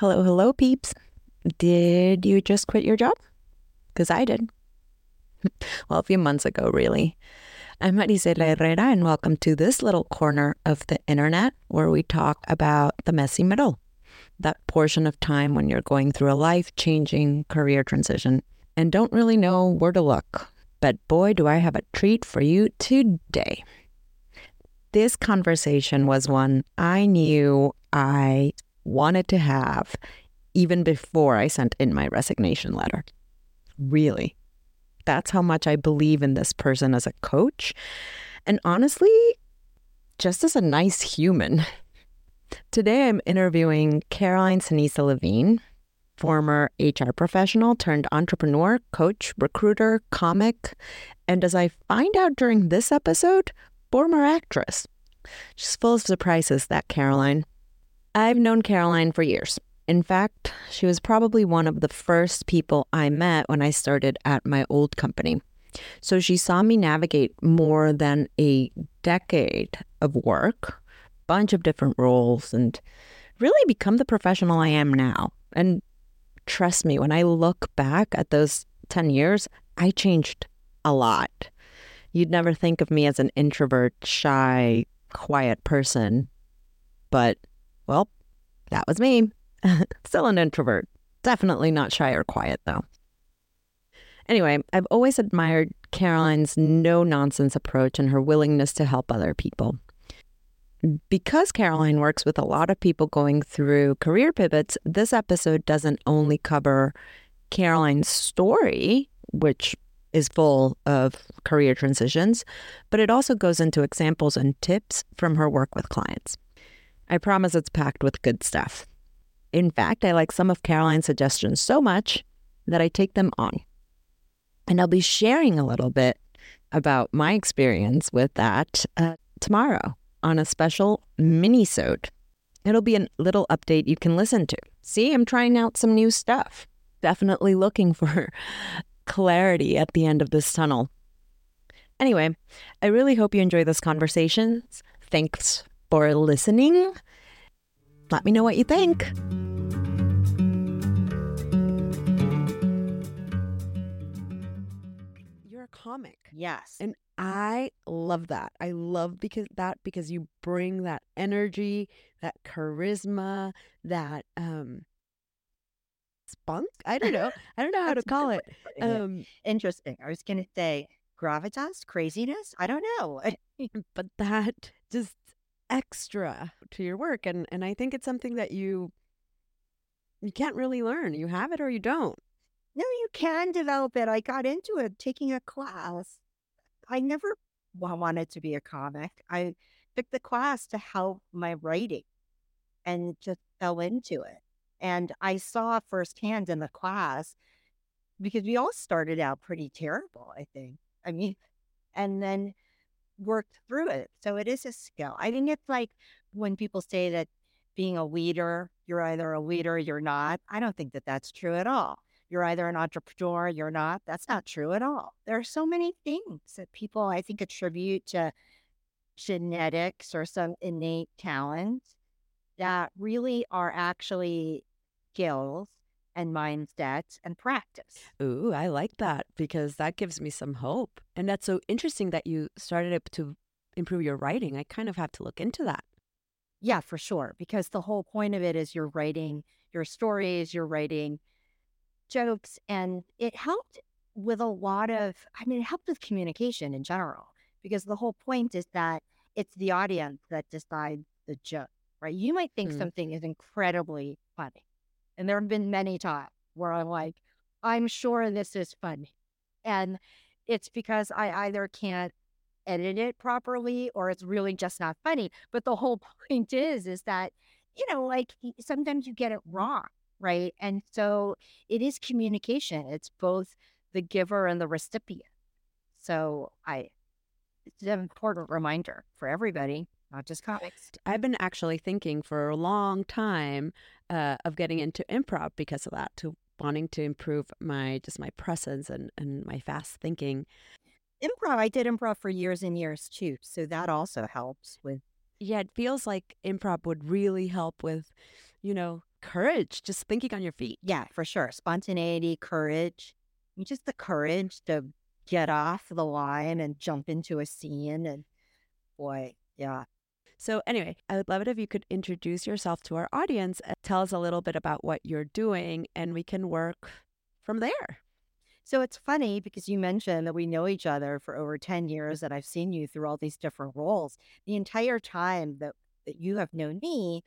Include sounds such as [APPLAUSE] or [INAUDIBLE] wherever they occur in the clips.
Hello, hello, peeps. Did you just quit your job? Because I did. [LAUGHS] well, a few months ago, really. I'm Maricela Herrera, and welcome to this little corner of the internet where we talk about the messy middle, that portion of time when you're going through a life changing career transition and don't really know where to look. But boy, do I have a treat for you today. This conversation was one I knew I wanted to have even before I sent in my resignation letter. Really. That's how much I believe in this person as a coach. And honestly, just as a nice human. [LAUGHS] Today, I'm interviewing Caroline Ceniza Levine, former HR professional turned entrepreneur, coach, recruiter, comic, and as I find out during this episode, former actress. She's full of surprises, that Caroline. I've known Caroline for years. In fact, she was probably one of the first people I met when I started at my old company. So she saw me navigate more than a decade of work, bunch of different roles, and really become the professional I am now. And trust me, when I look back at those 10 years, I changed a lot. You'd never think of me as an introvert, shy, quiet person. But, well, that was me. [LAUGHS] Still an introvert. Definitely not shy or quiet, though. Anyway, I've always admired Caroline's no nonsense approach and her willingness to help other people. Because Caroline works with a lot of people going through career pivots, this episode doesn't only cover Caroline's story, which is full of career transitions, but it also goes into examples and tips from her work with clients. I promise it's packed with good stuff. In fact, I like some of Caroline's suggestions so much that I take them on. And I'll be sharing a little bit about my experience with that uh, tomorrow on a special mini-sode. It'll be a little update you can listen to. See, I'm trying out some new stuff. Definitely looking for [LAUGHS] clarity at the end of this tunnel. Anyway, I really hope you enjoy this conversation. Thanks for listening. Let me know what you think. You're a comic. Yes. And I love that. I love because that because you bring that energy, that charisma, that um spunk. I don't know. [LAUGHS] I don't know how to call it. Um interesting. I was going to say gravitas, craziness. I don't know. [LAUGHS] but that just extra to your work and and I think it's something that you you can't really learn. You have it or you don't. No, you can develop it. I got into it taking a class. I never wanted to be a comic. I took the class to help my writing and just fell into it. And I saw firsthand in the class because we all started out pretty terrible, I think. I mean, and then worked through it. So it is a skill. I think it's like when people say that being a leader, you're either a leader, or you're not. I don't think that that's true at all. You're either an entrepreneur, you're not. That's not true at all. There are so many things that people, I think, attribute to genetics or some innate talent that really are actually skills and mindsets and practice. Ooh, I like that because that gives me some hope. And that's so interesting that you started up to improve your writing. I kind of have to look into that. Yeah, for sure. Because the whole point of it is you're writing your stories, you're writing jokes, and it helped with a lot of, I mean, it helped with communication in general. Because the whole point is that it's the audience that decides the joke, right? You might think mm. something is incredibly funny and there have been many times where I'm like, I'm sure this is funny. And it's because I either can't edit it properly or it's really just not funny. But the whole [LAUGHS] point is, is that, you know, like sometimes you get it wrong, right? And so it is communication. It's both the giver and the recipient. So I, it's an important reminder for everybody not just comics. I've been actually thinking for a long time uh, of getting into improv because of that, to wanting to improve my just my presence and, and my fast thinking. Improv, I did improv for years and years too, so that also helps with. Yeah, it feels like improv would really help with, you know, courage, just thinking on your feet. Yeah, for sure. Spontaneity, courage, just the courage to get off the line and jump into a scene. And boy, yeah. So, anyway, I would love it if you could introduce yourself to our audience and tell us a little bit about what you're doing, and we can work from there. So it's funny because you mentioned that we know each other for over 10 mm-hmm. years and I've seen you through all these different roles. The entire time that, that you have known me,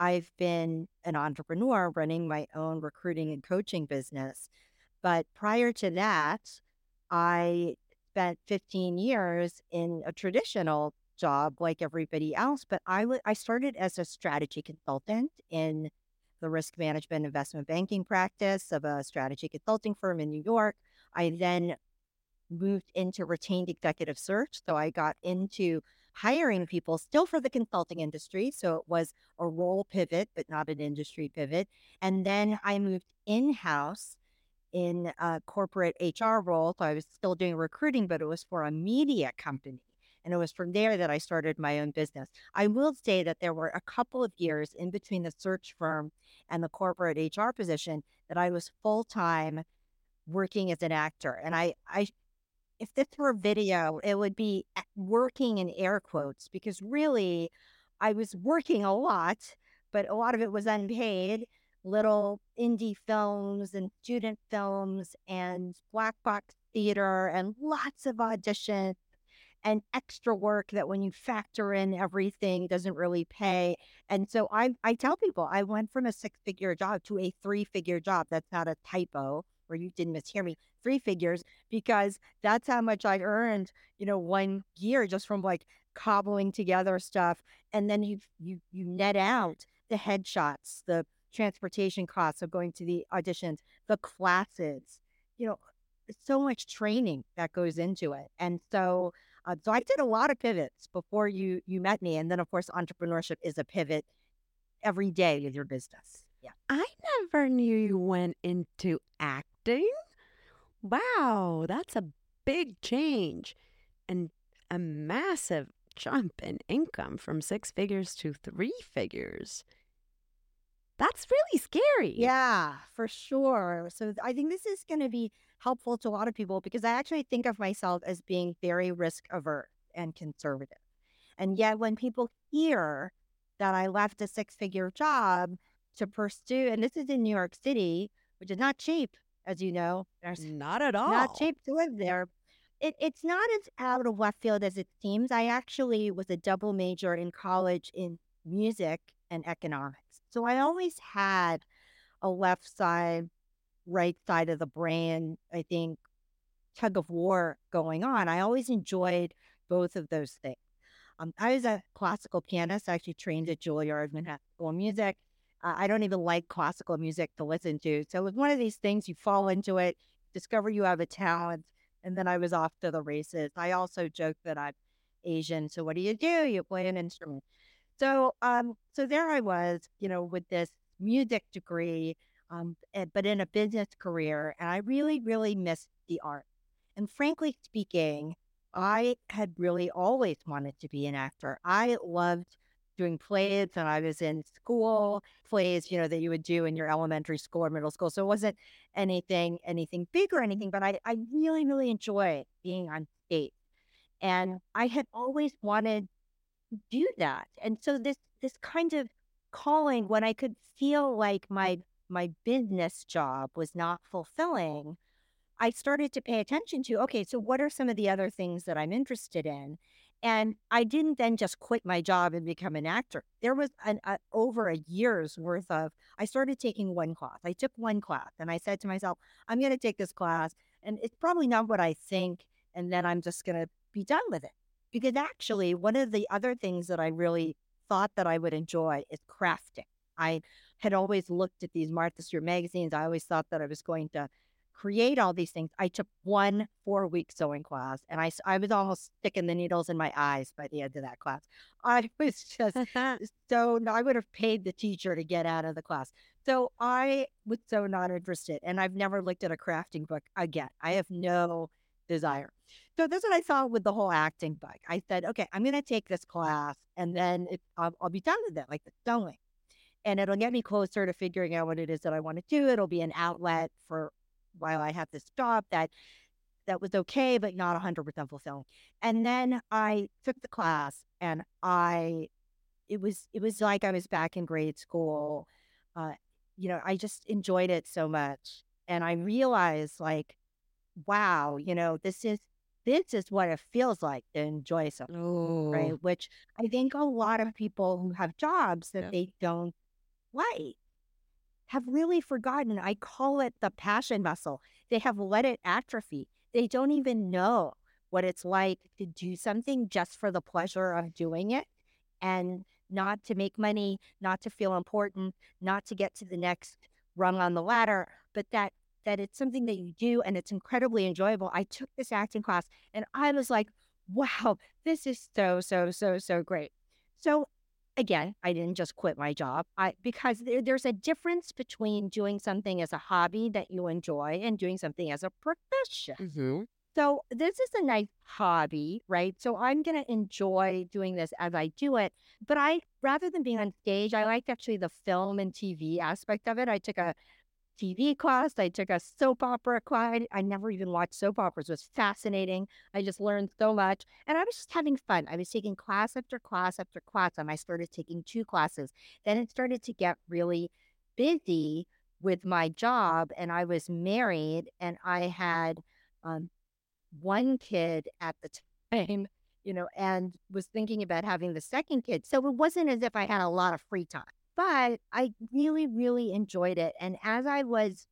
I've been an entrepreneur running my own recruiting and coaching business. But prior to that, I spent 15 years in a traditional job like everybody else, but I, w- I started as a strategy consultant in the risk management investment banking practice of a strategy consulting firm in New York. I then moved into retained executive search. So I got into hiring people still for the consulting industry. So it was a role pivot, but not an industry pivot. And then I moved in house in a corporate HR role. So I was still doing recruiting, but it was for a media company. And it was from there that I started my own business. I will say that there were a couple of years in between the search firm and the corporate HR position that I was full time working as an actor. And I, I, if this were a video, it would be working in air quotes because really I was working a lot, but a lot of it was unpaid. Little indie films and student films and black box theater and lots of auditions and extra work that when you factor in everything doesn't really pay. And so I I tell people I went from a six figure job to a three figure job. That's not a typo or you didn't mishear me, three figures, because that's how much I earned, you know, one year just from like cobbling together stuff. And then you you you net out the headshots, the transportation costs of going to the auditions, the classes, you know, so much training that goes into it. And so uh, so I did a lot of pivots before you you met me, and then of course entrepreneurship is a pivot every day of your business. Yeah, I never knew you went into acting. Wow, that's a big change and a massive jump in income from six figures to three figures. That's really scary. Yeah, for sure. So I think this is going to be helpful to a lot of people because I actually think of myself as being very risk averse and conservative. And yet, when people hear that I left a six figure job to pursue, and this is in New York City, which is not cheap, as you know, There's not at all. Not cheap to live there. It, it's not as out of left field as it seems. I actually was a double major in college in music and economics. So I always had a left side, right side of the brain, I think, tug of war going on. I always enjoyed both of those things. Um, I was a classical pianist. I actually trained at Juilliard Manhattan School of Music. Uh, I don't even like classical music to listen to. So it was one of these things you fall into it, discover you have a talent, and then I was off to the races. I also joke that I'm Asian. So what do you do? You play an instrument. So, um, so there I was, you know, with this music degree, um, eh, but in a business career, and I really, really missed the art. And frankly speaking, I had really always wanted to be an actor. I loved doing plays and I was in school plays, you know, that you would do in your elementary school or middle school. So it wasn't anything, anything big or anything, but I, I really, really enjoy being on stage. And I had always wanted do that. And so this this kind of calling when I could feel like my my business job was not fulfilling, I started to pay attention to okay, so what are some of the other things that I'm interested in? And I didn't then just quit my job and become an actor. There was an over a year's worth of. I started taking one class. I took one class, and I said to myself, "I'm going to take this class, and it's probably not what I think, and then I'm just going to be done with it." Because actually, one of the other things that I really thought that I would enjoy is crafting. I had always looked at these Martha Stewart magazines. I always thought that I was going to create all these things. I took one four week sewing class and I, I was almost sticking the needles in my eyes by the end of that class. [LAUGHS] I was just [LAUGHS] so, I would have paid the teacher to get out of the class. So I was so not interested. And I've never looked at a crafting book again. I have no desire. So that's what I saw with the whole acting bug. I said, okay, I'm going to take this class and then it, I'll, I'll, be done with it, like the sewing. and it'll get me closer to figuring out what it is that I want to do. It'll be an outlet for while I have this job that that was okay, but not 100% fulfilling. And then I took the class and I, it was, it was like I was back in grade school. Uh, you know, I just enjoyed it so much. And I realized like, wow, you know, this is, this is what it feels like to enjoy something, Oh, right? Which I think a lot of people who have jobs that Yeah. they don't like have really forgotten. I call it the passion muscle. They have let it atrophy. They don't even know what it's like to do something just for the pleasure of doing it and not to make money, not to feel important, not to get to the next rung on the ladder, but that that it's something that you do and it's incredibly enjoyable. I took this acting class and I was like, wow, this is so, so, so, so great. So again, I didn't just quit my job. I because there, there's a difference between doing something as a hobby that you enjoy and doing something as a profession. mhm. So this is a nice hobby, right? So I'm going to enjoy doing this as I do it. But I, rather than being on stage, I liked actually the film and TV aspect of it. I took a TV class. I took a soap opera class. I never even watched soap operas. It was fascinating. I just learned so much. And I was just having fun. I was taking class after class after class. And I started taking two classes. Then it started to get really busy with my job. And I was married and I had um, one kid at the time, you know, and was thinking about having the second kid. So it wasn't as if I had a lot of free time, but I really, really enjoyed it. And as I was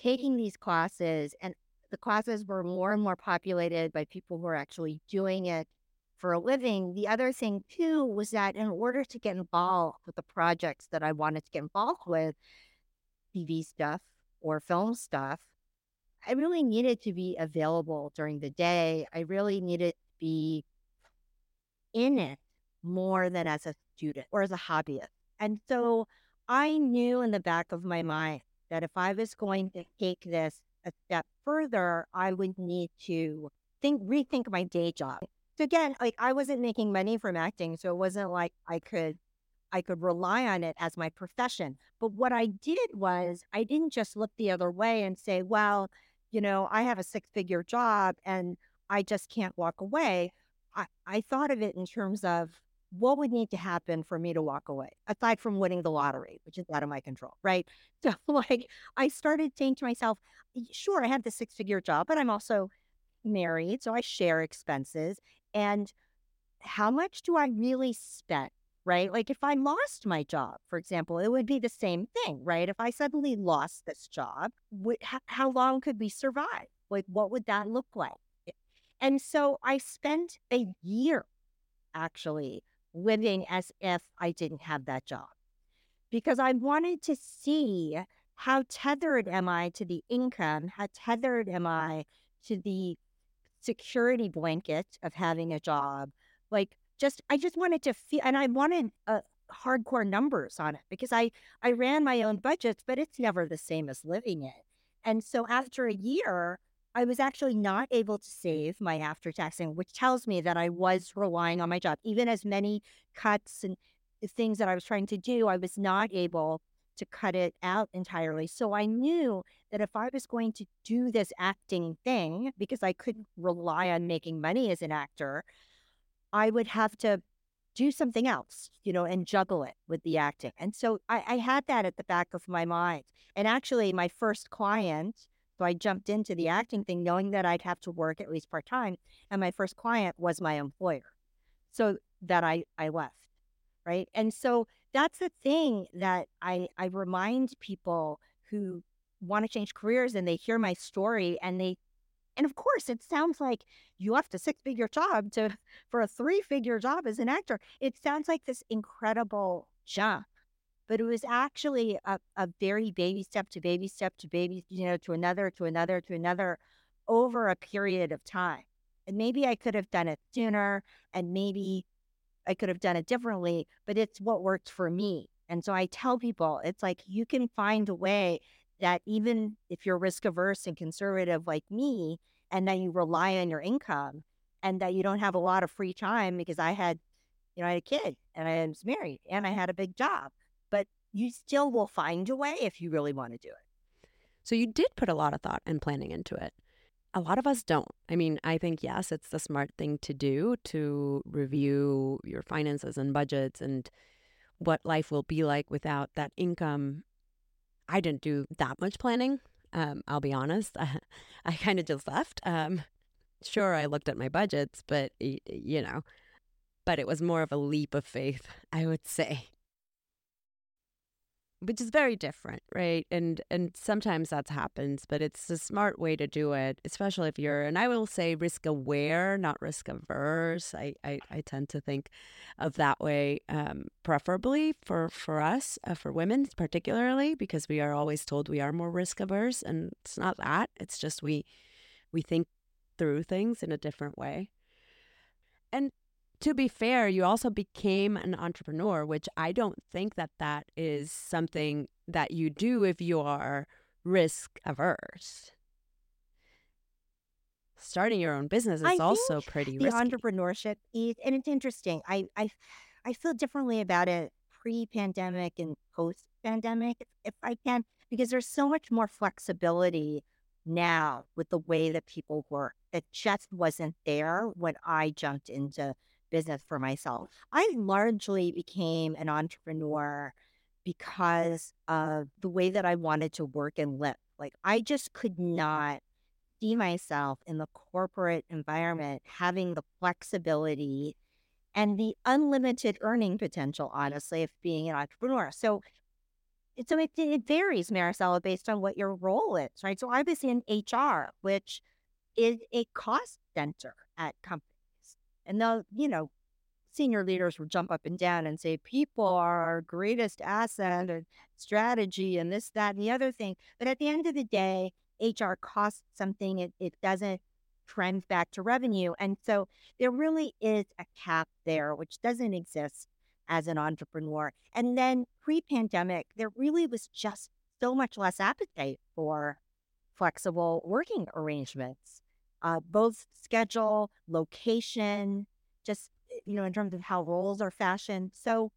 taking these classes, and the classes were more and more populated by people who are actually doing it for a living, the other thing too was that in order to get involved with the projects that I wanted to get involved with, TV stuff or film stuff, I really needed to be available during the day. I really needed to be in it more than as a student or as a hobbyist. And so I knew in the back of my mind that if I was going to take this a step further, I would need to think rethink my day job. So again, like I wasn't making money from acting, so it wasn't like I could I could rely on it as my profession. But what I did was I didn't just look the other way and say, well, you know, I have a six figure job and I just can't walk away. I, I thought of it in terms of what would need to happen for me to walk away, aside from winning the lottery, which is out of my control, right? [LAUGHS] So, like, I started saying to myself, sure, I have the six figure job, but I'm also married. So I share expenses. And how much do I really spend? Right? Like, if I lost my job, for example, it would be the same thing, right? If I suddenly lost this job, would, how long could we survive? Like, what would that look like? And so I spent a year actually living as if I didn't have that job because I wanted to see how tethered am I to the income? How tethered am I to the security blanket of having a job? Like, just I just wanted to feel, and I wanted uh, hardcore numbers on it because I I ran my own budgets, but it's never the same as living it. And so after a year, I was actually not able to save my after taxing, which tells me that I was relying on my job. Even as many cuts and eh, things that I was trying to do, I was not able to cut it out entirely. So I knew that if I was going to do this acting thing, because I couldn't rely on making money as an actor, I would have to do something else, you know, and juggle it with the acting. And so I, I had that at the back of my mind. And actually, my first client, so I jumped into the acting thing knowing that I'd have to work at least part time. And my first client was my employer. So that I, I left. Right. And so that's the thing that I, I remind people who want to change careers and they hear my story and they and of course it sounds like you left a six figure job to [LAUGHS] for a three figure job as an actor. It sounds like this incredible jump. But it was actually a, a very baby step to baby step to baby, you know, to another, to another, to another over a period of time. And maybe I could have done it sooner and maybe I could have done it differently, but it's what worked for me. And so I tell people it's like you can find a way that even if you're risk averse and conservative like me, and then you rely on your income and that you don't have a lot of free time because I had, you know, I had a kid and I was married and I had a big job. You still will find a way if you really want to do it. So you did put a lot of thought and planning into it. A lot of us don't. I mean, I think, yes, it's the smart thing to do to review your finances and budgets and what life will be like without that income. I didn't do that much planning. Um, I'll be honest. [LAUGHS] I, I kind of just left. Um, sure, I looked at my budgets, but, you know, but it was more of a leap of faith, I would say which is very different, right? And and sometimes that happens, but it's a smart way to do it, especially if you're and I will say risk aware, not risk averse. I I, I tend to think of that way, um, preferably for for us, uh, for women particularly, because we are always told we are more risk averse, and it's not that. It's just we we think through things in a different way. And to be fair, you also became an entrepreneur, which I don't think that that is something that you do if you are risk averse. Starting your own business is I also think pretty the risky. entrepreneurship is, and it's interesting. I I I feel differently about it pre-pandemic and post-pandemic, if I can, because there's so much more flexibility now with the way that people work It just wasn't there when I jumped into business for myself. I largely became an entrepreneur because of the way that I wanted to work and live. Like, I just could not see myself in the corporate environment having the flexibility and the unlimited earning potential, honestly, of being an entrepreneur. So, so it, it varies, Maricela, based on what your role is, right? So I was in HR, which is a cost center at companies. And they'll, you know, senior mm-hmm. leaders will jump up and down and say, people are our greatest asset and strategy and this, that, and the other thing. But at the end of the day, HR costs something, it, it doesn't trend back to revenue. And so there really is a cap there, which doesn't exist as an entrepreneur. And then pre pandemic, there really was just so much less appetite for flexible working arrangements uh, both schedule, location, just, eh, you know, in terms of how roles are fashioned. So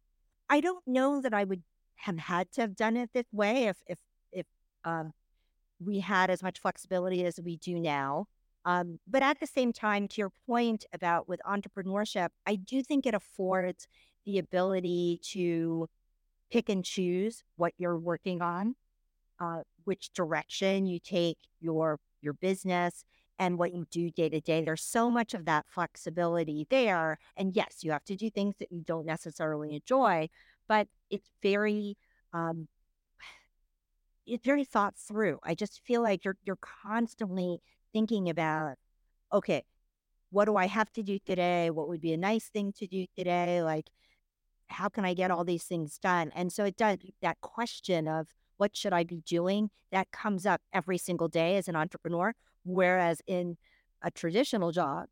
I don't know that I would have had to have done it this way if, if, if, um, we had as much flexibility as we do now. Um, but at the same time, to your point about with entrepreneurship, I do think it affords the ability to pick and choose what you're working on, uh, which direction you take your your business, and what you do day to day. There's so much of that flexibility there. And yes, you have to do things that you don't necessarily enjoy, but it's very, um, it's very thought through. I just feel like you're you're constantly thinking about, okay, what do I have to do today? What would be a nice thing to do today? Like, how can I get all these things done? And so it does that question of what should I be doing that comes up every single day as an entrepreneur. Whereas in a traditional job,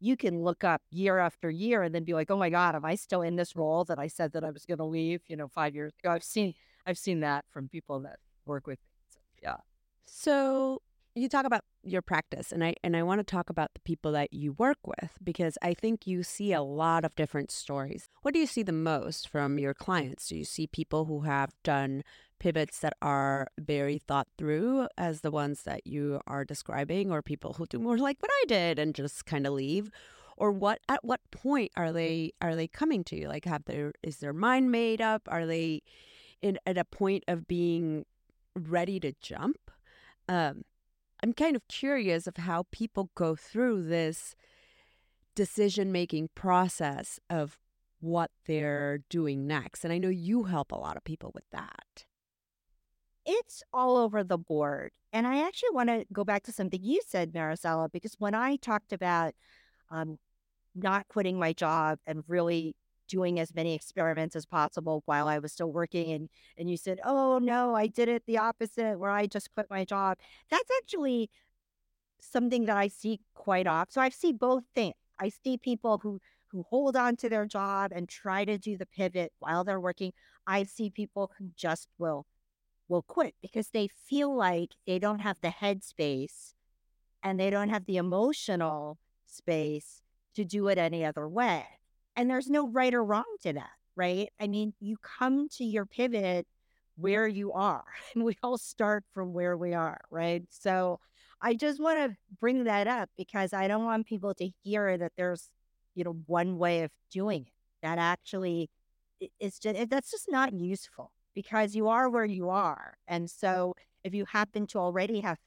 you can look up year after year and then be like, "Oh my God, am I still in this role that I said that I was going to leave?" You know, five years ago. I've seen I've seen that from people that work with me. So, yeah. So you talk about your practice and I and I want to talk about the people that you work with because I think you see a lot of different stories. What do you see the most from your clients? Do you see people who have done pivots that are very thought through as the ones that you are describing or people who do more like what I did and just kind of leave? Or what at what point are they are they coming to you? Like have their is their mind made up? Are they in at a point of being ready to jump? Um i'm kind of curious of how people go through this decision making process of what they're doing next and i know you help a lot of people with that it's all over the board. And I actually want to go back to something you said, Maricela, because when I talked about um, not quitting my job and really doing as many experiments as possible while I was still working, and and you said, "Oh no, I did it the opposite, where I just quit my job." That's actually something that I see quite often. So I see both things. I see people who who hold on to their job and try to do the pivot while they're working. I see people who just will will quit because they feel like they don't have the headspace and they don't have the emotional space to do it any other way. And there's no right or wrong to that. right? I mean, you come to your pivot where you are, [LAUGHS] and we all start from where we are, right? So I just want to bring that up because I don't want people to hear that there's, you know, one way of doing it. That actually is just, that's just not useful because you are where you are. And so if you happen to already have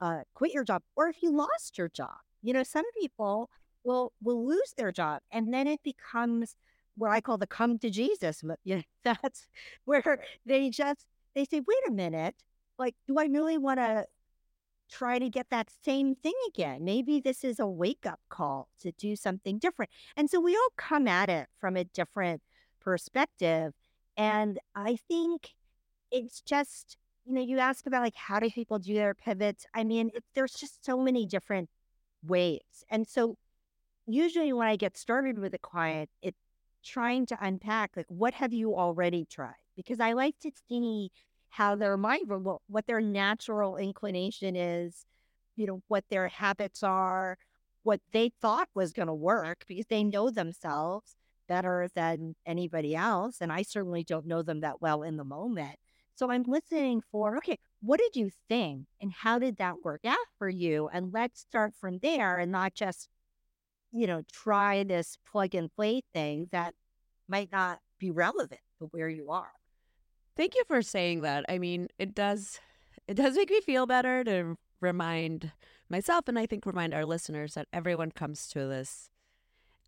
uh, quit your job or if you lost your job, you know, some people will will lose their job and then it becomes what I call the come to Jesus. You know, [LAUGHS] that's where they just they say, wait a minute, like, do I really want to try to get that same thing again? Maybe this is a wake up call to do something different. And so we all come at it from a different perspective. And I think it's just, you know, you ask about like how do people do their pivots? I mean, it, there's just so many different ways. And so usually when I get started with a client, it's trying to unpack like what have you already tried? Because I like to see how their mind, what, what their natural inclination is, you know, what their habits are, what they thought was going to work because they know themselves better than anybody else. And I certainly don't know them that well in the moment. So I'm listening for, okay, what did you think and how did that work out for you? And let's start from there and not just, you know, try this plug and play thing that might not be relevant to where you are. Thank you for saying that. I mean, it does it does make me feel better to remind myself and I think remind our listeners that everyone comes to this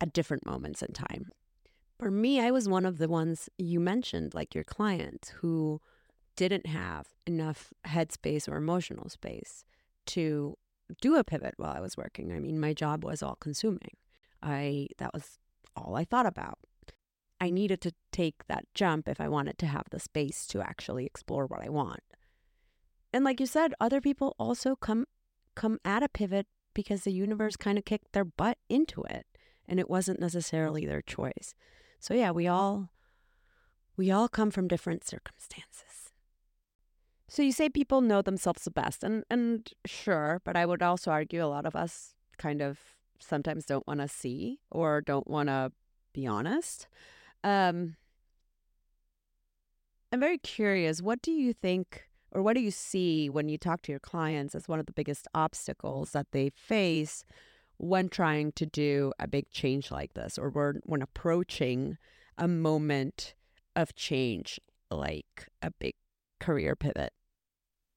at different moments in time. For me, I was one of the ones you mentioned, like your clients who didn't have enough headspace or emotional space to do a pivot while I was working. I mean, my job was all consuming. I that was all I thought about. I needed to take that jump if I wanted to have the space to actually explore what I want. And like you said, other people also come come at a pivot because the universe kind of kicked their butt into it and it wasn't necessarily their choice. So yeah, we all we all come from different circumstances. So you say people know themselves the best, and and sure, but I would also argue a lot of us kind of sometimes don't want to see or don't want to be honest. Um, I'm very curious. What do you think, or what do you see when you talk to your clients as one of the biggest obstacles that they face when trying to do a big change like this, or when approaching a moment of change like a big career pivot?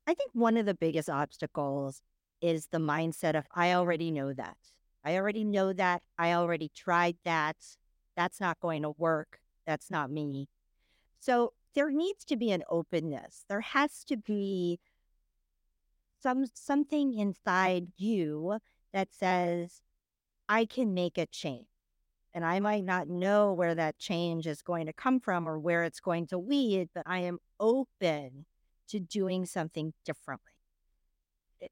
I think one of the biggest obstacles is the mindset of, I already know that. I already know that. I already tried that. That's not going to work. That's not me. So there needs to be an openness. There has to be some something inside you that says, I can make a change. And I might not know where that change is going to come from or where it's going to lead, but I am open to doing something differently.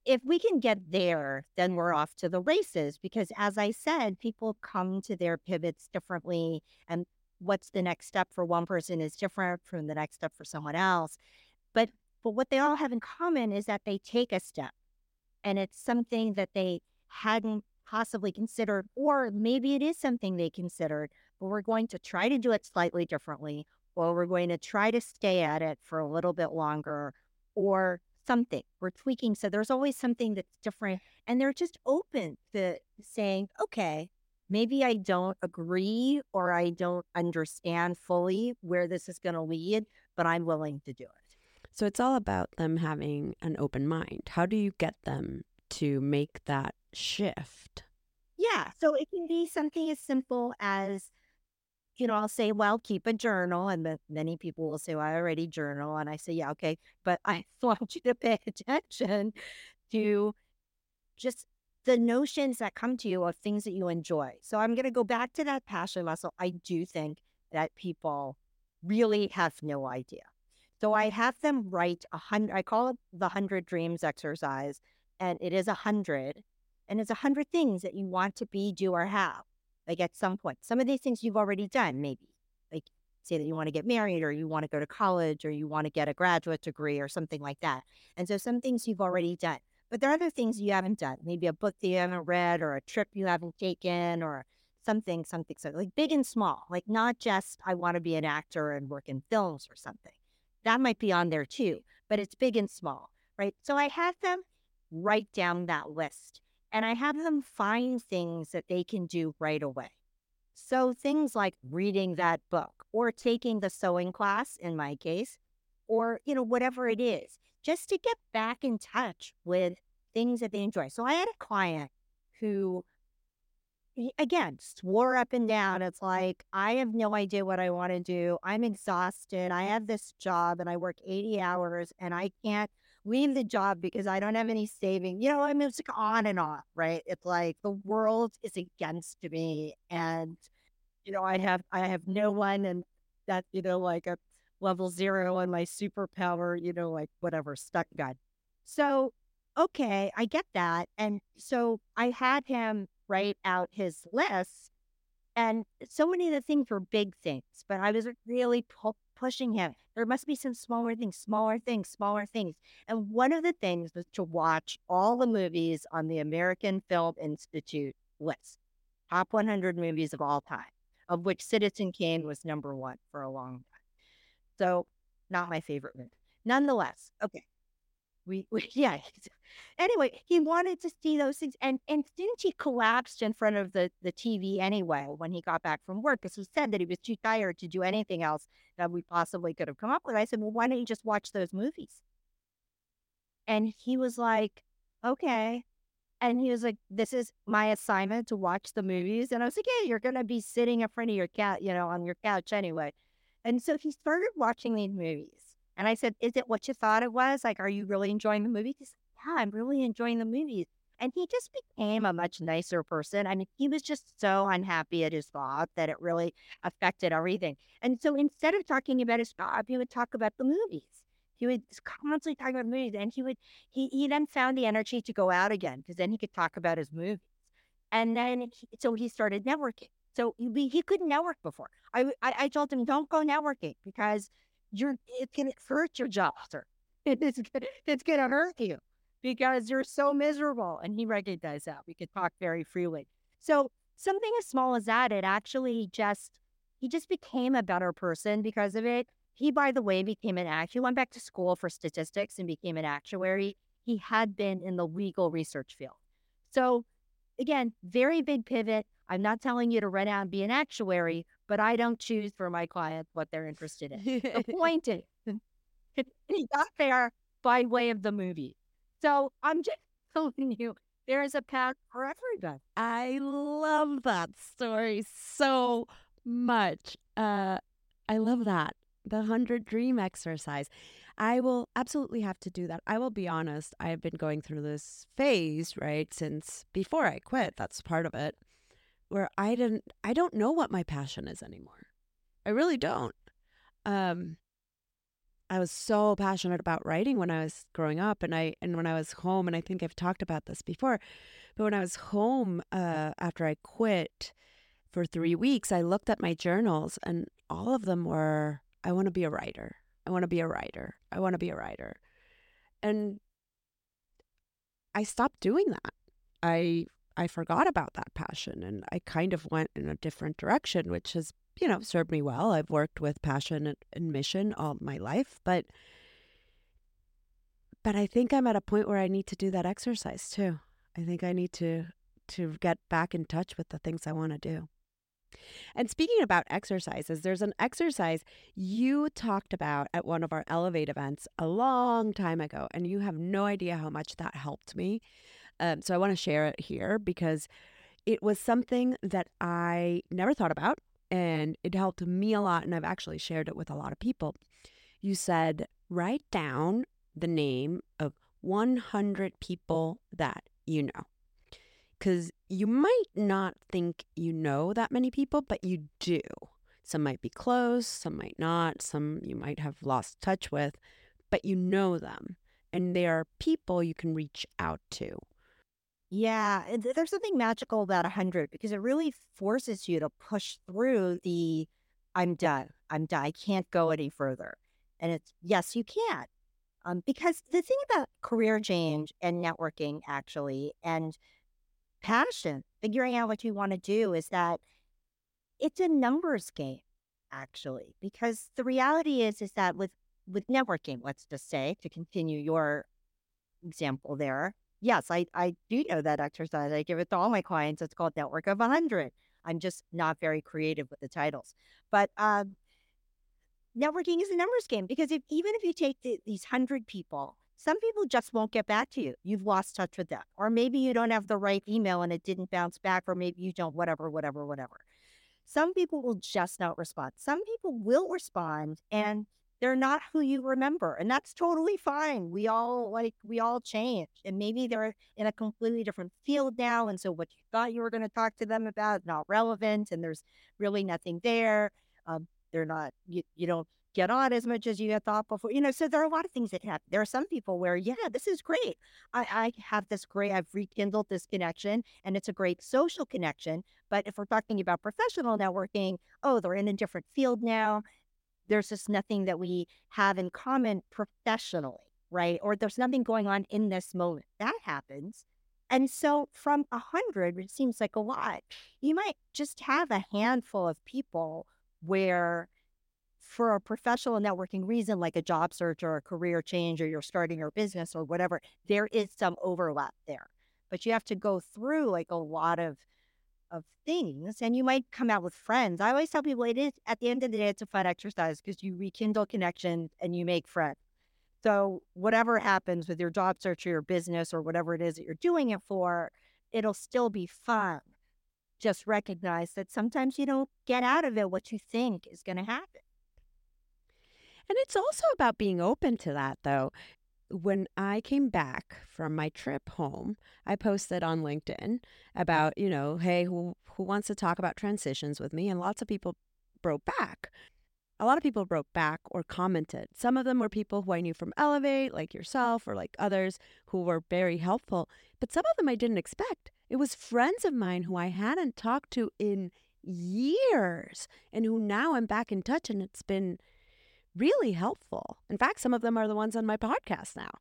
If we can get there, then we're off to the races because, as I said, people come to their pivots differently. And what's the next step for one person is different from the next step for someone else. But, but what they all have in common is that they take a step and it's something that they hadn't possibly considered, or maybe it is something they considered, but we're going to try to do it slightly differently or we're going to try to stay at it for a little bit longer or something. We're tweaking. So there's always something that's different. And they're just open to saying, okay, maybe I don't agree or I don't understand fully where this is going to lead, but I'm willing to do it. So it's all about them having an open mind. How do you get them to make that shift? Yeah. So it can be something as simple as you know, I'll say, well, keep a journal. And many people will say, well, I already journal. And I say, yeah, okay. But I [LAUGHS] want you to pay attention to just the notions that come to you of things that you enjoy. So I'm going to go back to that passion muscle. I do think that people really have no idea. So I have them write a hundred, I call it the hundred dreams exercise. And it is a hundred. And it's a hundred things that you want to be, do, or have like at some point. Some of these things you've already done, maybe. Like say that you want to get married or you want to go to college or you want to get a graduate degree or something like that. And so some things you've mm. already done. But there are other things you haven't done. Maybe a book that you haven't read or a trip you haven't taken or something, something, so like big and small, like not just I want to be an actor and work in films or something. That might be on there too, but it's big and small, right? So I have them write down that list and I have them find things that they can do right away. So things like reading that book or taking the sewing class in my case, or, you know, whatever it is, just to get back in touch with things that they enjoy. So I had a client who again swore up and down it's like i have no idea what i want to do i'm exhausted i have this job and i work 80 hours and i can't leave the job because i don't have any saving you know i mean it's like on and off right it's like the world is against me and you know i have i have no one and that you know like a level zero on my superpower you know like whatever stuck gun so okay i get that and so i had him write out his list. And so many of the things were big things, but I was really pu- pushing him. There must be some smaller things, smaller things, smaller things. And one of the things was to watch all the movies on the American Film Institute list, top 100 movies of all time, of which Citizen Kane was number one for a long time. So, not my favorite movie. Nonetheless, okay, we, we [LAUGHS] yeah. Anyway, he wanted to see those things, and and didn't he collapsed in front of the the TV anyway when he got back from work because he said that he was too tired to do anything else that we possibly could have come up with. I said, well, why don't you just watch those movies? And he was like, okay. And he was like, this is my assignment to watch the movies. And I was like, yeah, you're going to be sitting in front of your cat, you know, on your couch anyway. And so he started watching these movies. And I said, Is it what you thought it was? Like, are you really enjoying the movie? He said, Yeah, I'm really enjoying the movies. And he just became a much nicer person. I mean, he was just so unhappy at his job that it really affected everything. And so instead of talking about his job, he would talk about the movies. He would constantly talk about movies, and he would he he then found the energy to go out again because then he could talk about his movies. And then he, so he started networking. So he, he couldn't network before. I, I I told him don't go networking because you're it can hurt your job, sir. [LAUGHS] It is it's gonna hurt you because you're so miserable. And he recognized that. We could talk very freely. So something as small as that, it actually just he just became a better person because of it. He, by the way, became an actuary. He went back to school for statistics and became an actuary. He had been in the legal research field. So again, very big pivot. I'm not telling you to run out and be an actuary, but I don't choose for my clients what they're interested in. the [LAUGHS] point is, [LAUGHS] he got there by way of the movie. So I'm just [LAUGHS] telling you, there is a path for everybody. I love that story so much. Uh, I love that. The 100 dream exercise. I will absolutely have to do that. I will be honest, I have been going through this phase, right, since before I quit. That's part of it where I didn't I don't know what my passion is anymore. I really don't. Um I was so passionate about writing when I was growing up and I and when I was home and I think I've talked about this before. But when I was home uh after I quit for 3 weeks, I looked at my journals and all of them were I want to be a writer. I want to be a writer. I want to be a writer. And I stopped doing that. I I forgot about that passion and I kind of went in a different direction, which has, you know, served me well. I've worked with passion and mission all my life, but but I think I'm at a point where I need to do that exercise too. I think I need to to get back in touch with the things I want to do. And speaking about exercises, there's an exercise you talked about at one of our Elevate events a long time ago, and you have no idea how much that helped me. Um, so I want to share it here because it was something that I never thought about and it helped me a lot. And I've actually shared it with a lot of people. You said, write down the name of 100 people that you know. Because you might not think you know that many people, but you do. Some might be close, some might not, some you might have lost touch with, but you know them. And they are people you can reach out to. Yeah, there's something magical about 100 because it really forces you to push through the I'm done. I'm done. I can't go any further. And it's yes, you can. Um, because the thing about career change and networking actually, and passion, figuring out what you want to do is that it's a numbers game, actually, because the reality is is that with with networking, let's just say, to continue your example there, yes, I, I do know that exercise. I give it to all my clients. It's called Network of 100. I'm just not very creative with the titles. But um, networking is a numbers game because if even if you take the, these 100 people, some people just won't get back to you. You've lost touch with them. Or maybe you don't have the right email and it didn't bounce back, or maybe you don't, whatever, whatever, whatever. Some people will just not respond. Some people will respond and they're not who you remember and that's totally fine we all like we all change and maybe they're in a completely different field now and so what you thought you were going to talk to them about not relevant and there's really nothing there um, they're not you, you don't get on as much as you had thought before you know so there are a lot of things that happen there are some people where yeah this is great i i have this great i've rekindled this connection and it's a great social connection but if we're talking about professional networking oh they're in a different field now there's just nothing that we have in common professionally, right? Or there's nothing going on in this moment. That happens. And so from a hundred, which seems like a lot. You might just have a handful of people where for a professional networking reason, like a job search or a career change, or you're starting your business or whatever, there is some overlap there. But you have to go through like a lot of of things and you might come out with friends. I always tell people it is at the end of the day, it's a fun exercise because you rekindle connections and you make friends. So whatever happens with your job search or your business or whatever it is that you're doing it for, it'll still be fun. Just recognize that sometimes you don't get out of it what you think is going to happen. And it's also about being open to that, though when I came back from my trip home, I posted on LinkedIn mm-hmm. about, you know, hey, who who wants to talk about transitions with me? And lots of people wrote back. A lot of people wrote back or commented. Some of them were people who I knew from Elevate, like yourself, or like others who were very helpful. But some of them I didn't expect. It was friends of mine who I hadn't talked to in years and who now I'm back in touch. And it's been really helpful. In fact, some of them are the ones on my podcast now.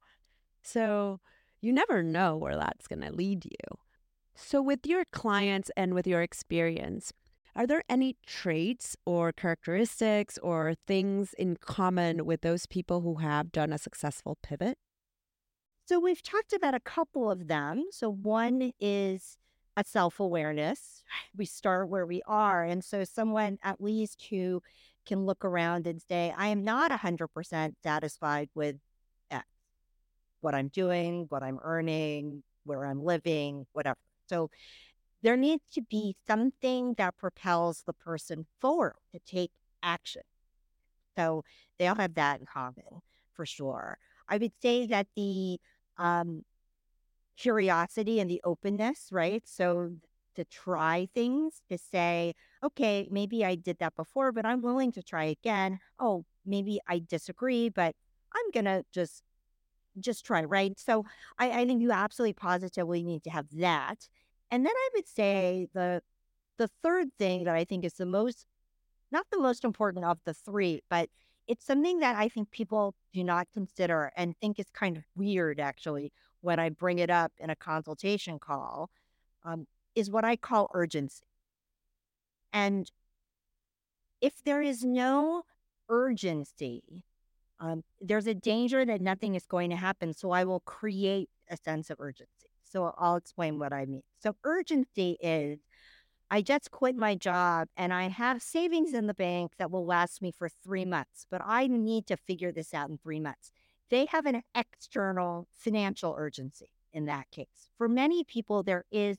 So you never know where that's going to lead you. So, with your clients and with your experience, are there any traits or characteristics or things in common with those people who have done a successful pivot? So, we've talked about a couple of them. So, one is a self awareness. We start where we are. And so, someone at least who can look around and say, I am not 100% satisfied with X, what I'm doing, what I'm earning, where I'm living, whatever. So there needs to be something that propels the person forward to take action. So they all have that in common for sure. I would say that the um, curiosity and the openness, right? So to try things, to say, okay, maybe I did that before, but I'm willing to try again. Oh, maybe I disagree, but I'm gonna just just try, right? So I, I think you absolutely positively need to have that. And then I would say the the third thing that I think is the most not the most important of the three, but it's something that I think people do not consider and think is kind of weird actually when I bring it up in a consultation call. Um, is what I call urgency. And if there is no urgency, um, there's a danger that nothing is going to happen. So I will create a sense of urgency. So I'll explain what I mean. So urgency is I just quit my job and I have savings in the bank that will last me for three months, but I need to figure this out in three months. They have an external financial urgency in that case. For many people, there is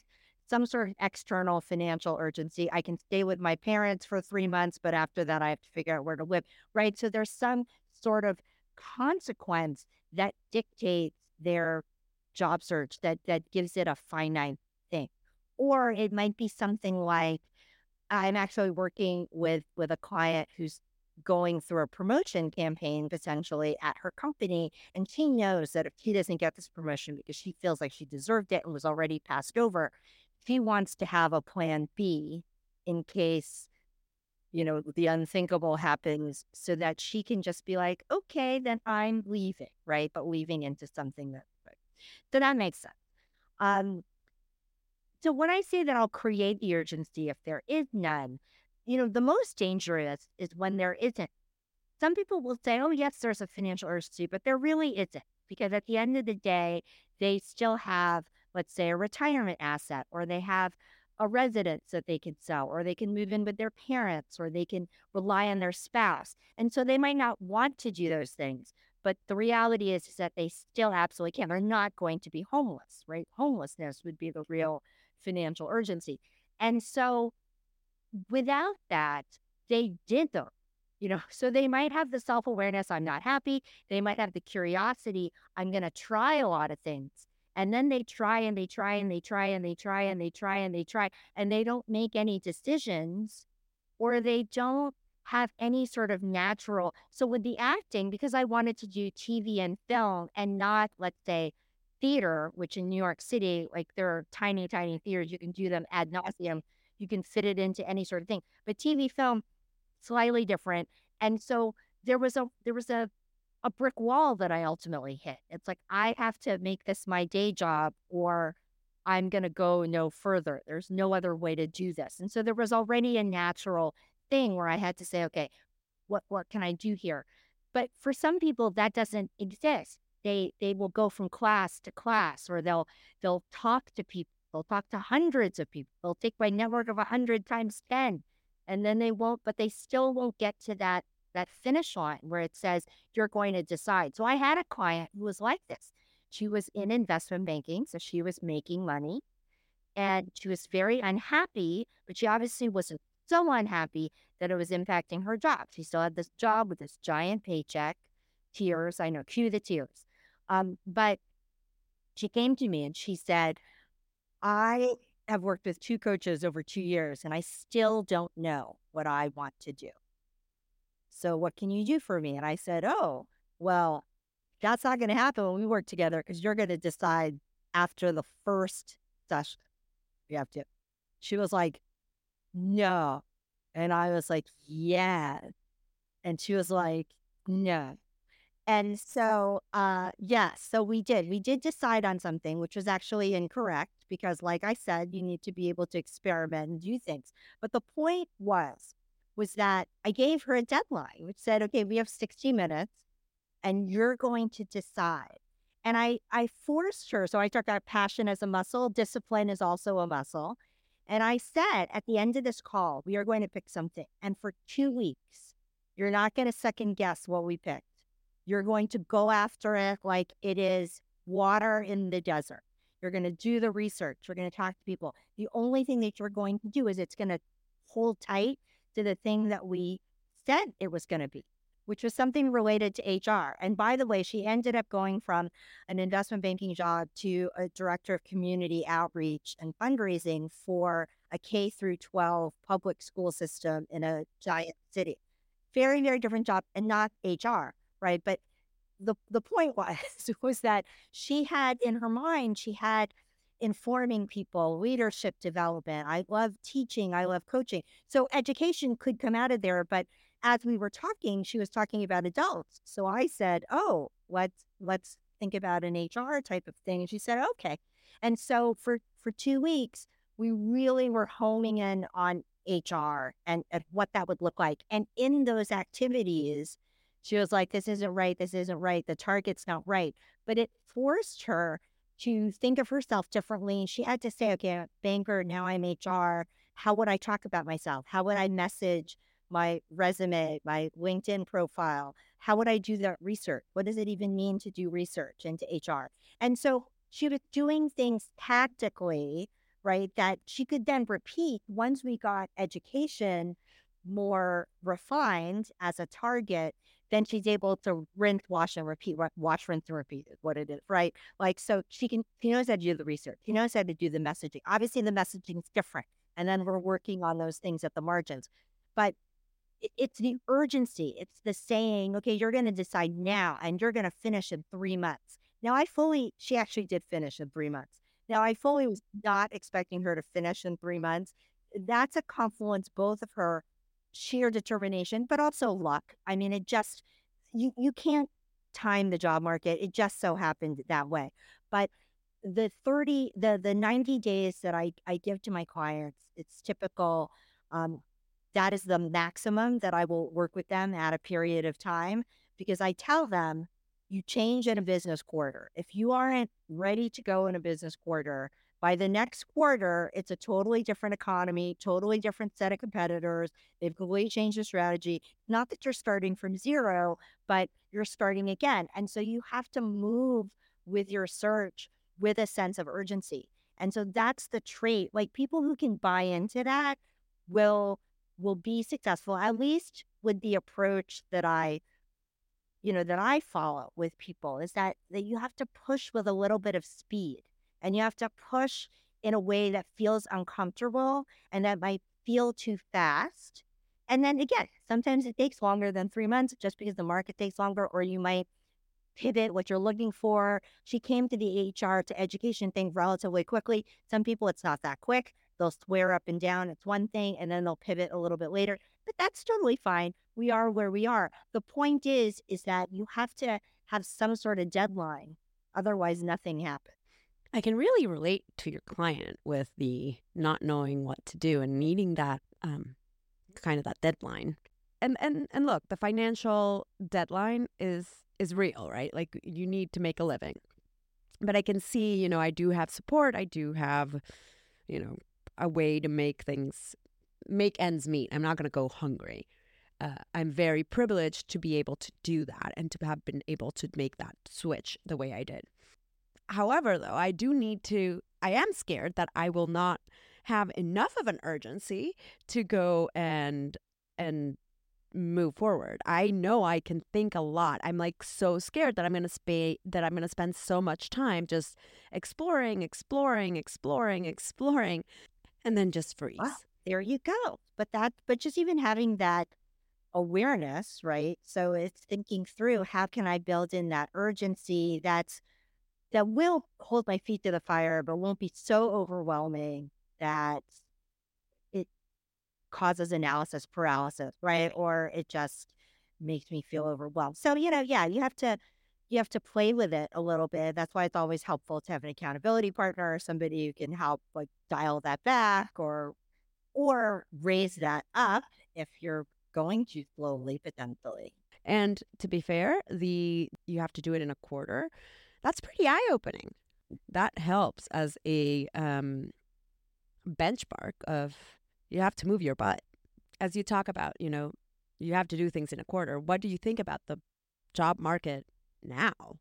some sort of external financial urgency. I can stay with my parents for three months, but after that, I have to figure out where to live, right? So there's some sort of consequence that dictates their job search that that gives it a finite thing or it might be something like i'm actually working with with a client who's going through a promotion campaign potentially at her company and she knows that if she doesn't get this promotion because she feels like she deserved it and was already passed over she wants to have a plan B in case, you know, the unthinkable happens so that she can just be like, okay, then I'm leaving, right? But leaving into something that, so that makes sense. Um, So when I say that I'll create the urgency if there is none, you know, the most dangerous is when there isn't. Some people will say, oh, yes, there's a financial urgency, but there really isn't. Because at the end of the day, they still have, let's say, a retirement asset, or they have a residence that they can sell, or they can move in with their parents, or they can rely on their spouse. And so they might not want to do those things. But the reality is, is that they still absolutely can. They're not going to be homeless, right? Homelessness would be the real financial urgency. And so without that, they did them. You know, [LAUGHS] so they might have the self awareness, I'm not happy. They might have the curiosity, I'm going to try a lot of things. And then they try and they try and they try and they try and they try and they try and they don't make any decisions or they don't have any sort of natural. So with the acting, because I wanted to do TV and film and not, let's say, theater, which in New York City, like there are tiny, tiny theaters, you can do them ad nauseum. You can fit it into any sort of thing. But TV, film, slightly different. And so there was a there was a a brick wall that I ultimately hit. It's like I have to make this my day job or I'm going to go no further. There's no other way to do this. And so there was already a natural thing where I had to say, okay, what what can I do here? But for some people that doesn't exist. They they will go from class to class or they'll they'll talk to people. They'll talk to hundreds of people. They'll take my network of a hundred times ten. And then they won't, but they still won't get to that that finish line where it says you're going to decide. So I had a client who was like this. She was in investment banking, so she was making money and she was very unhappy, but she obviously wasn't so unhappy that it was impacting her job. She still had this job with this giant paycheck, tears. I know, cue the tears. Um, but she came to me and she said, I have worked with two coaches over two years and I still don't know what I want to do. So, what can you do for me? And I said, Oh, well, that's not going to happen when we work together because you're going to decide after the first session. You have to. She was like, No. And I was like, Yeah. And she was like, No. And so, uh, yes, yeah, so we did. We did decide on something, which was actually incorrect because, like I said, you need to be able to experiment and do things. But the point was, was that I gave her a deadline, which said, okay, we have 60 minutes and you're going to decide. And I, I forced her. So I talked about passion as a muscle, discipline is also a muscle. And I said at the end of this call, we are going to pick something. And for two weeks, you're not going to second guess what we picked. You're going to go after it like it is water in the desert. You're going to do the research. You're going to talk to people. The only thing that you're going to do is it's going to hold tight to the thing that we said it was going to be, which was something related to HR. And by the way, she ended up going from an investment banking job to a director of community outreach and fundraising for a K through 12 public school system in a giant city. Very, very different job and not HR right? But the the point [LAUGHS] was was that she had in her mind she had informing people, leadership development. I love teaching, I love coaching. So education could come out of there, but as we were talking, she was talking about adults. So I said, "Oh, let's let's think about an HR type of thing." And she said, "Okay." And so for for 2 weeks, we really were homing in on HR and, and what that would look like. And in those activities, she was like, this isn't right. This isn't right. The target's not right. But it forced her to think of herself differently. She had to say, okay, banker, now I'm HR. How would I talk about myself? How would I message my resume, my LinkedIn profile? How would I do that research? What does it even mean to do research into HR? And so she was doing things tactically, right, that she could then repeat once we got education more refined as a target then she's able to rinse, wash, and repeat. Wash, rinse, and repeat is what it is, right? Like, so she can, she knows how to do the research. She knows how to do the messaging. Obviously, the messaging is different. And then we're working on those things at the margins. But it's the urgency. It's the saying, okay, you're going to decide now and you're going to finish in three months. Now, I fully, she actually did finish in three months. Now, I fully was not expecting her to finish in three months. That's a confluence both of her sheer determination, but also luck. I mean, it just, you, you can't time the job market. It just so happened that way. But the 30 the the 90 days that I I give to my clients, it's typical um that is the maximum that I will work with them at a period of time because I tell them you change in a business quarter. If you aren't ready to go in a business quarter, by the next quarter, it's a totally different economy, totally different set of competitors. They've completely changed the strategy. Not that you're starting from zero, but you're starting again. And so you have to move with your search with a sense of urgency. And so that's the trait. Like people who can buy into that will will be successful, at least with the approach that I, you know, that I follow with people is that that you have to push with a little bit of speed and you have to push in a way that feels uncomfortable and that might feel too fast. And then again, sometimes it takes longer than three months just because the market takes longer, or you might pivot what you're looking for. She came to the HR to education thing relatively quickly. Some people, it's not that quick. They'll swear up and down. It's one thing, and then they'll pivot a little bit later. But that's totally fine. We are where we are. The point is, is that you have to have some sort of deadline. Otherwise, nothing happens. I can really relate to your client with the not knowing what to do and needing that um, kind of that deadline. And and and look, the financial deadline is is real, right? Like you need to make a living. But I can see, you know, I do have support. I do have, you know, a way to make things make ends meet. I'm not going to go hungry. Uh, I'm very privileged to be able to do that and to have been able to make that switch the way I did. However, though, I do need to, I am scared that I will not have enough of an urgency to go and, and, move forward. I know I can think a lot. I'm like so scared that I'm going to spay that I'm going to spend so much time just exploring, exploring, exploring, exploring and then just freeze. Wow, there you go. But that but just even having that awareness, right? So it's thinking through how can I build in that urgency that's that will hold my feet to the fire, but won't be so overwhelming that it causes analysis paralysis, right? Or it just makes me feel mm. overwhelmed. So, you know, yeah, you have to you have to play with it a little bit. That's why it's always helpful to have an accountability partner or somebody who can help like dial that back or or raise that up if you're going too slowly potentially. And to be fair, the you have to do it in a quarter that's pretty eye opening. That helps as a um, benchmark of you have to move your butt. As you talk about, you know, you have to do things in a quarter. What do you think about the job market now?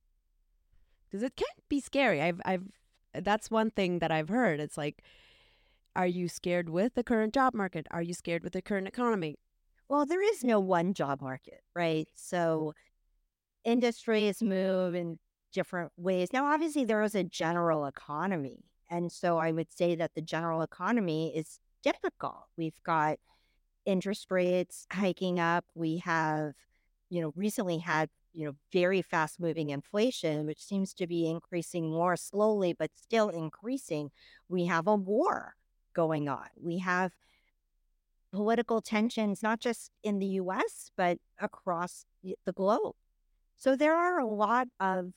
Because it can be scary. I've, I've, that's one thing that I've heard. It's like, are you scared with the current job market? Are you scared with the current economy? Well, there is no one job market, right? So industries move in different ways. Now, obviously, there is a general economy. And so I would say that the general economy is difficult. We've got interest rates hiking up. We have, you know, recently had, you know, very fast moving inflation, which seems to be increasing more slowly, but still increasing. We have a war going on. We have political tensions, not just in the US, but across the globe. So there are a lot of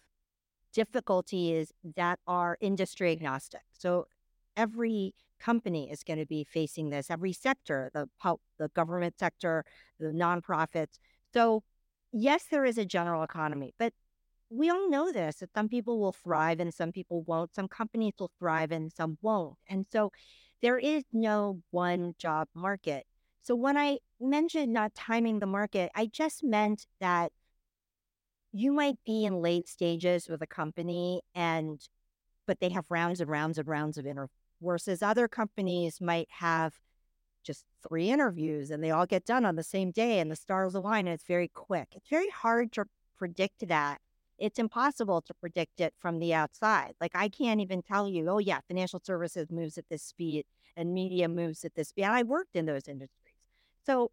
difficulties that are industry agnostic. So every company is going to be facing this, every sector, the the government sector, the nonprofits. So yes, there is a general economy, but we all know this that some people will thrive and some people won't. Some companies will thrive and some won't. And so there is no one job market. So when I mentioned not timing the market, I just meant that you might be in late stages with a company and but they have rounds and rounds and rounds of interviews versus other companies might have just three interviews and they all get done on the same day and the stars align and it's very quick. It's very hard to predict that. It's impossible to predict it from the outside. Like I can't even tell you, oh yeah, financial services moves at this speed and media moves at this speed. And I worked in those industries. So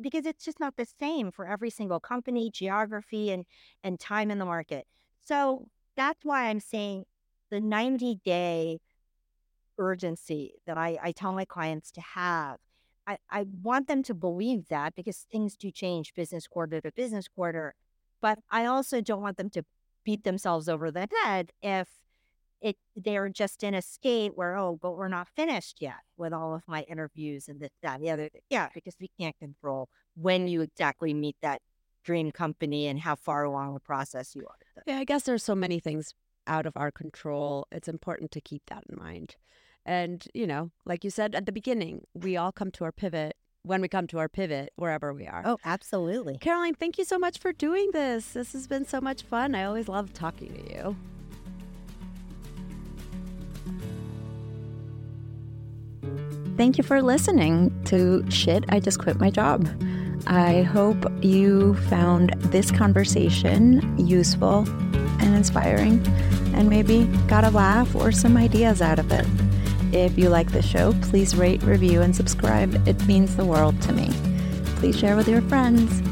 because it's just not the same for every single company, geography, and and time in the market. So that's why I'm saying the 90 day urgency that I, I tell my clients to have. I, I want them to believe that because things do change business quarter to business quarter. But I also don't want them to beat themselves over the head if it they're just in a state where oh but we're not finished yet with all of my interviews and this that and the other. Yeah because we can't control when you exactly meet that dream company and how far along the process you are yeah i guess there's so many things out of our control it's important to keep that in mind. And you know like you said at the beginning we all come to our pivot when we come to our pivot wherever we are. Oh absolutely. Caroline thank you so much for doing this. This has been so much fun. I always love talking to you Thank you for listening to Shit, I Just Quit My Job. I hope you found this conversation useful and inspiring and maybe got a laugh or some ideas out of it. If you like the show, please rate, review, and subscribe. It means the world to me. Please share with your friends.